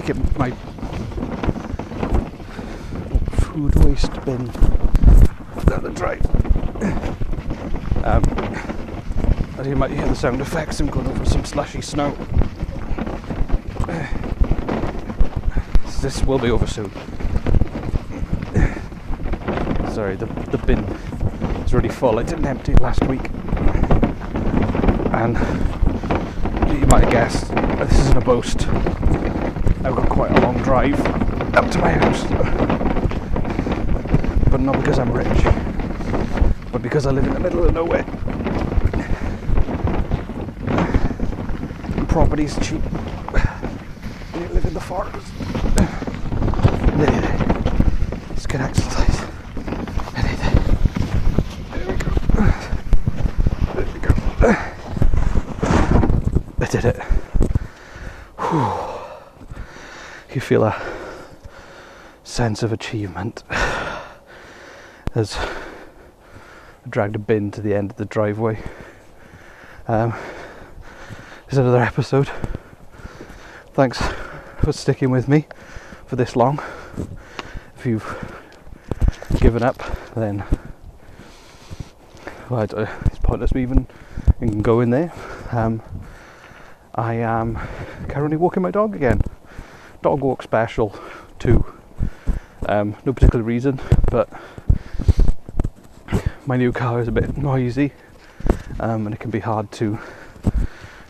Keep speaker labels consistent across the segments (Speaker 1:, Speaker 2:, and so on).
Speaker 1: take it my food waste bin down the drive. Um, as you might hear the sound effects, I'm going over some slushy snow. This will be over soon. Sorry, the, the bin is already full. I didn't empty it last week. And you might have guessed, this isn't a boast. I've got quite a long drive up to my house. But not because I'm rich, but because I live in the middle of nowhere. Property's cheap. And you live in the forest. There. It's good exercise. There we go. There we go. I did it. You feel a sense of achievement as I dragged a bin to the end of the driveway. Um, this is another episode. Thanks for sticking with me for this long. If you've given up, then well, it's pointless me even going there. Um, I am currently walking my dog again. Dog walk special too. Um, no particular reason, but my new car is a bit noisy um, and it can be hard to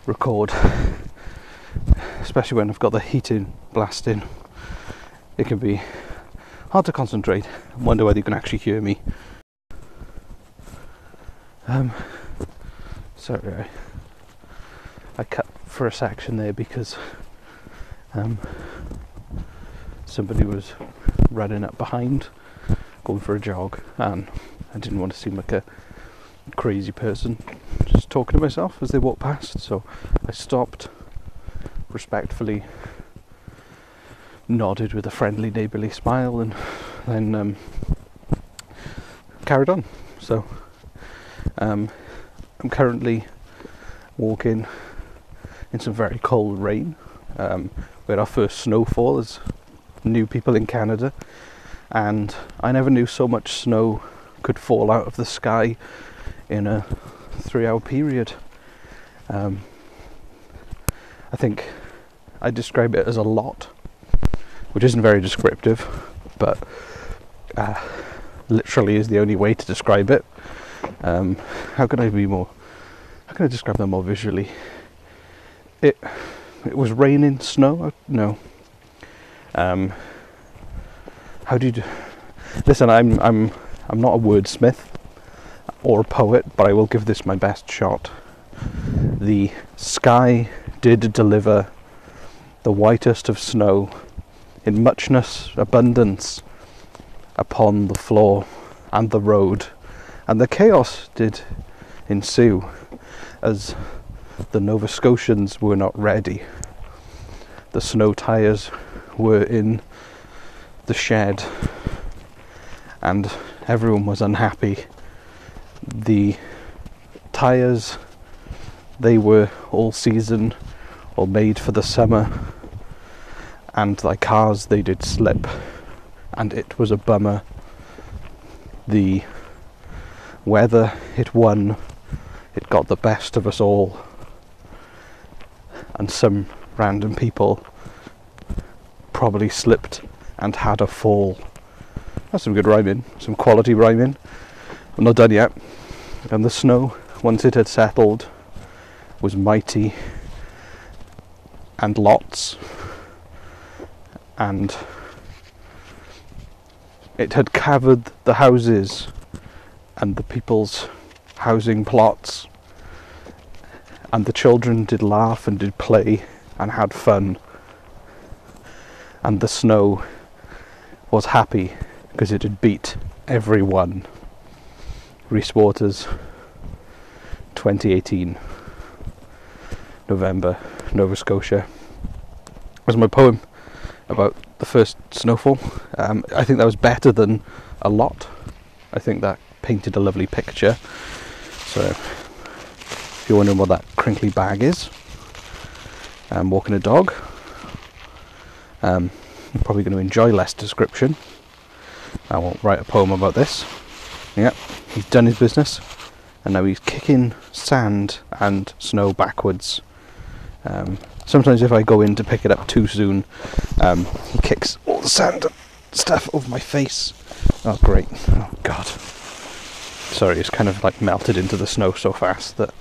Speaker 1: record, especially when I've got the heating blasting. It can be hard to concentrate and wonder whether you can actually hear me. Um, sorry, I, I cut for a section there because um, somebody was running up behind, going for a jog, and I didn't want to seem like a crazy person just talking to myself as they walked past. So I stopped, respectfully nodded with a friendly, neighbourly smile, and then um, carried on. So um, I'm currently walking in some very cold rain. Um, we had our first snowfall as new people in Canada, and I never knew so much snow could fall out of the sky in a three-hour period. Um, I think I describe it as a lot, which isn't very descriptive, but uh, literally is the only way to describe it. Um, how can I be more? How can I describe them more visually? It it was raining snow. No. Um, how do you? Listen, I'm I'm I'm not a wordsmith or a poet, but I will give this my best shot. The sky did deliver the whitest of snow in muchness, abundance upon the floor and the road, and the chaos did ensue as the Nova Scotians were not ready. The snow tyres were in the shed, and everyone was unhappy. The tyres, they were all season or made for the summer, and like cars, they did slip, and it was a bummer. The weather, it won, it got the best of us all, and some random people probably slipped and had a fall. That's some good rhyming, some quality rhyming. I'm not done yet. And the snow, once it had settled, was mighty and lots. And it had covered the houses and the people's housing plots. And the children did laugh and did play and had fun. And the snow was happy because it had beat everyone. Rhys Waters, 2018, November, Nova Scotia. Was my poem about the first snowfall. Um, I think that was better than a lot. I think that painted a lovely picture. So, if you're wondering what that crinkly bag is, I'm walking a dog. Um, you're probably going to enjoy less description. I won't write a poem about this. Yep, he's done his business, and now he's kicking sand and snow backwards. Um, sometimes, if I go in to pick it up too soon, um, he kicks all the sand and stuff over my face. Oh, great! Oh, God. Sorry, it's kind of like melted into the snow so fast that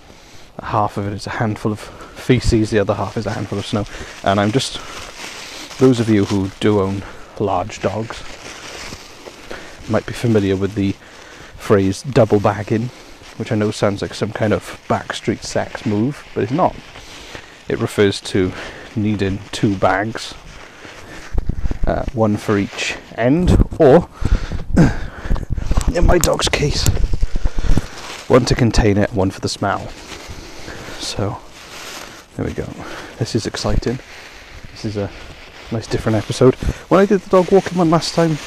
Speaker 1: half of it is a handful of feces, the other half is a handful of snow. And I'm just, those of you who do own large dogs might be familiar with the phrase double bagging, which I know sounds like some kind of backstreet sex move, but it's not. It refers to needing two bags, uh, one for each end, or in my dog's case, one to contain it, one for the smell. So, there we go. This is exciting. This is a nice different episode. When I did the dog walking one last time,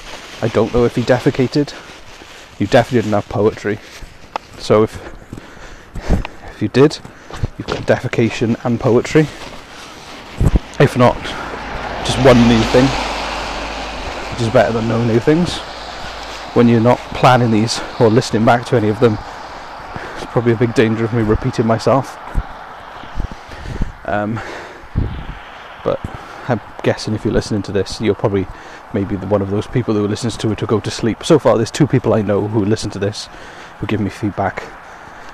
Speaker 1: I don't know if he defecated. You definitely didn't have poetry. So if if you did, you've got defecation and poetry. If not, just one new thing, which is better than no new things. When you're not planning these or listening back to any of them, probably a big danger of me repeating myself. Um, but I'm guessing if you're listening to this, you're probably maybe one of those people who listens to it to go to sleep. So far, there's two people I know who listen to this who give me feedback.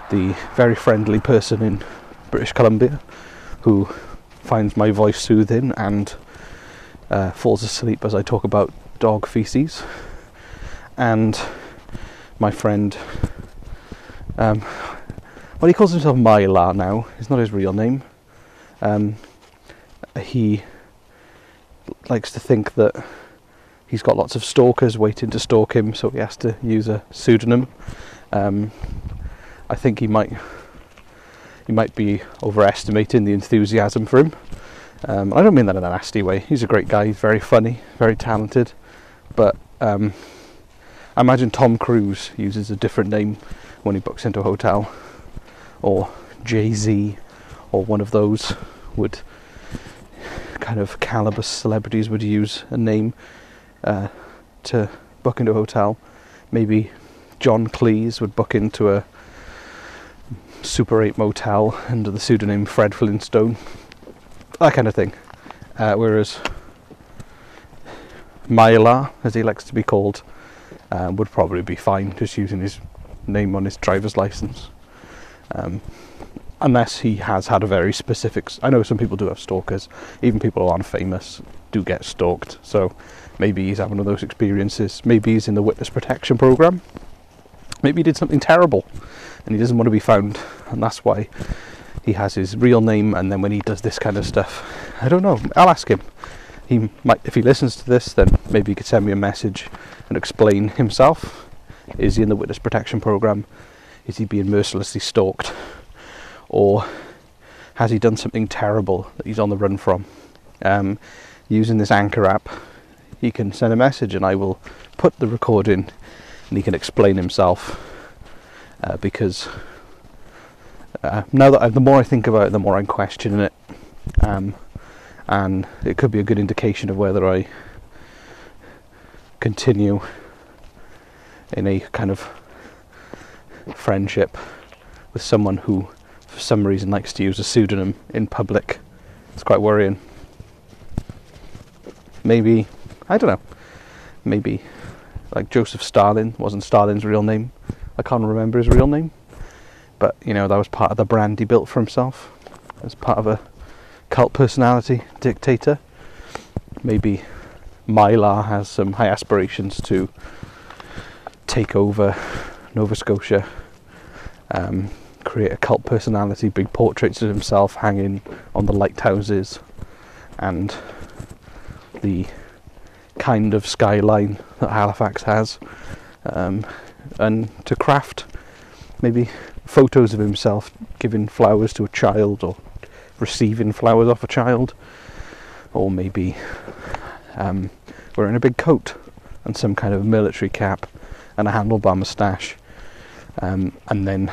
Speaker 1: The very friendly person in British Columbia who finds my voice soothing and uh, falls asleep as I talk about dog feces, and my friend. Um, well, he calls himself Mylar now. It's not his real name. Um, he likes to think that he's got lots of stalkers waiting to stalk him, so he has to use a pseudonym. Um, I think he might he might be overestimating the enthusiasm for him. Um, I don't mean that in a nasty way. He's a great guy. He's very funny, very talented. But um, I imagine Tom Cruise uses a different name when he books into a hotel, or Jay Z, or one of those would kind of caliber celebrities would use a name uh, to book into a hotel. Maybe John Cleese would book into a Super 8 motel under the pseudonym Fred Flintstone. That kind of thing. Uh, whereas Mylar, as he likes to be called, uh, would probably be fine just using his name on his driver's license. Um, unless he has had a very specific. I know some people do have stalkers. Even people who aren't famous do get stalked. So maybe he's having one of those experiences. Maybe he's in the witness protection program. Maybe he did something terrible, and he doesn't want to be found, and that's why he has his real name. And then when he does this kind of stuff, I don't know. I'll ask him. He might, if he listens to this, then maybe he could send me a message and explain himself. Is he in the witness protection program? Is he being mercilessly stalked? or has he done something terrible that he's on the run from? Um, using this Anchor app, he can send a message and I will put the recording and he can explain himself uh, because uh, now that I, the more I think about it, the more I'm questioning it. Um, and it could be a good indication of whether I continue in a kind of friendship with someone who for some reason likes to use a pseudonym in public. It's quite worrying. Maybe, I don't know, maybe like Joseph Stalin wasn't Stalin's real name. I can't remember his real name. But, you know, that was part of the brand he built for himself as part of a cult personality dictator. Maybe Mylar has some high aspirations to take over Nova Scotia. Um, create a cult personality, big portraits of himself hanging on the lighthouses, and the kind of skyline that Halifax has, um, and to craft maybe photos of himself giving flowers to a child or receiving flowers off a child, or maybe um, wearing a big coat and some kind of military cap and a handlebar moustache, um, and then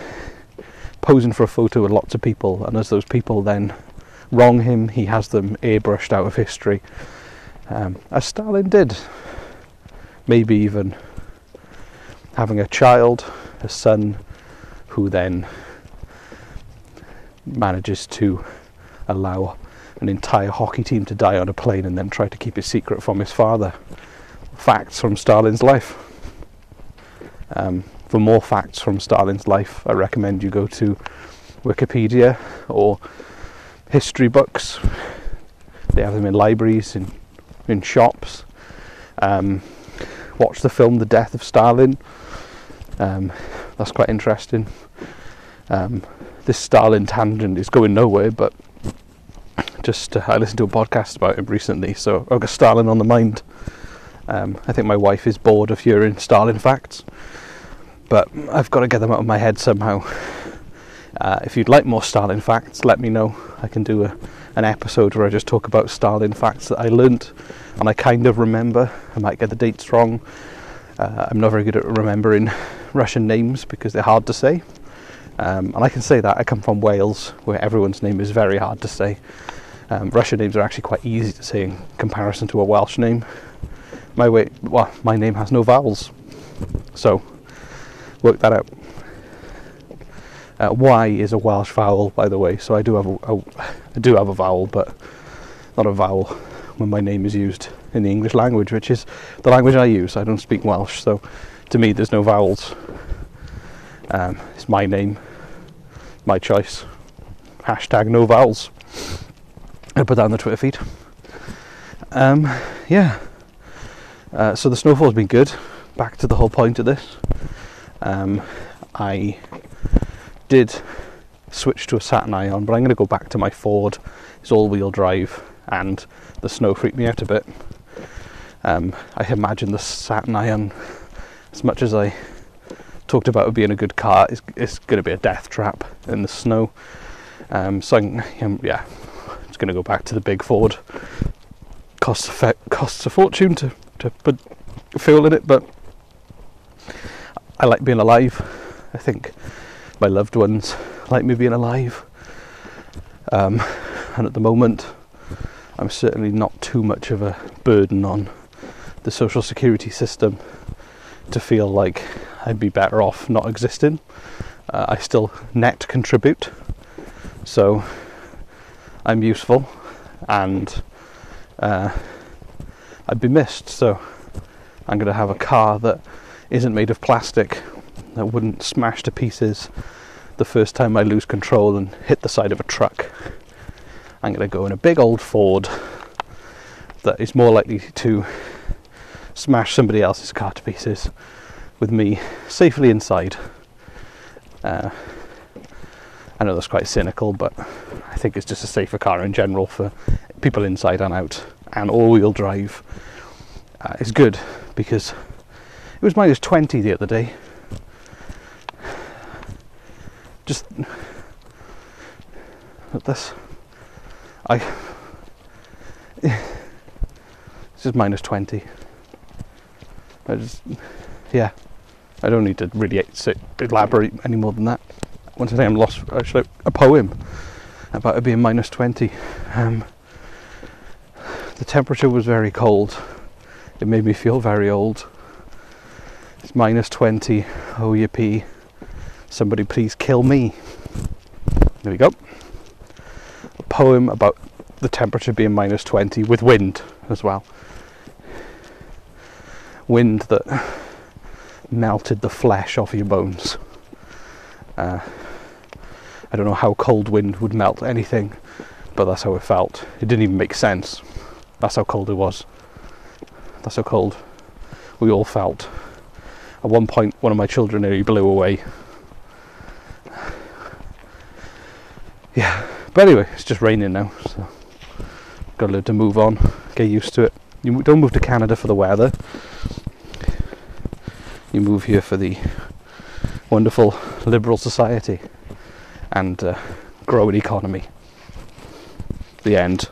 Speaker 1: posing for a photo with lots of people, and as those people then wrong him, he has them airbrushed out of history. Um, as Stalin did. Maybe even having a child, a son, who then manages to allow an entire hockey team to die on a plane and then try to keep it secret from his father. Facts from Stalin's life. Um, for more facts from Stalin's life, I recommend you go to Wikipedia or history books. They have them in libraries, in in shops. Um, watch the film The Death of Stalin. Um, that's quite interesting. Um, this Stalin tangent is going nowhere, but just uh, I listened to a podcast about him recently, so I've got Stalin on the mind. Um, I think my wife is bored of hearing Stalin facts, but I've got to get them out of my head somehow. Uh, if you'd like more Stalin facts, let me know. I can do a, an episode where I just talk about Stalin facts that I learnt and I kind of remember. I might get the dates wrong. Uh, I'm not very good at remembering Russian names because they're hard to say. Um, and I can say that I come from Wales, where everyone's name is very hard to say. Um, Russian names are actually quite easy to say in comparison to a Welsh name. My way, well, my name has no vowels, so work that out. Uh, y is a Welsh vowel, by the way, so I do have a, a I do have a vowel, but not a vowel when my name is used in the English language, which is the language I use. I don't speak Welsh, so to me, there's no vowels. Um, it's my name, my choice. Hashtag no vowels. I'll put that on the Twitter feed. Um, yeah. Uh, so the snowfall's been good. Back to the whole point of this. Um, I did switch to a Saturn Ion, but I'm going to go back to my Ford. It's all-wheel drive, and the snow freaked me out a bit. Um, I imagine the Saturn Ion, as much as I talked about it being a good car, it's, is going to be a death trap in the snow. Um, so I'm, yeah, it's going to go back to the big Ford. Costs a costs a fortune to to put fuel in it, but I like being alive. I think my loved ones like me being alive. Um, and at the moment, I'm certainly not too much of a burden on the social security system to feel like I'd be better off not existing. Uh, I still net contribute, so I'm useful and uh, I'd be missed. So I'm going to have a car that isn't made of plastic, that wouldn't smash to pieces the first time I lose control and hit the side of a truck. I'm going to go in a big old Ford that is more likely to smash somebody else's car to pieces with me safely inside. Uh, I know that's quite cynical, but I think it's just a safer car in general for people inside and out. And all wheel drive uh, is good because it was minus 20 the other day. Just at this. I it's just minus 20 I just yeah I don't need to really elaborate any more than that once again I am lost actually a poem about it being minus 20 um, the temperature was very cold it made me feel very old it's minus 20 oh yippee Somebody please kill me. There we go. A poem about the temperature being minus 20 with wind as well. Wind that melted the flesh off your bones. Uh, I don't know how cold wind would melt anything, but that's how it felt. It didn't even make sense. That's how cold it was. That's how cold we all felt. At one point, one of my children nearly blew away yeah. But anyway, it's just raining now, so got to learn to move on, get used to it. You don't move to Canada for the weather. You move here for the wonderful liberal society and uh, growing economy. The end.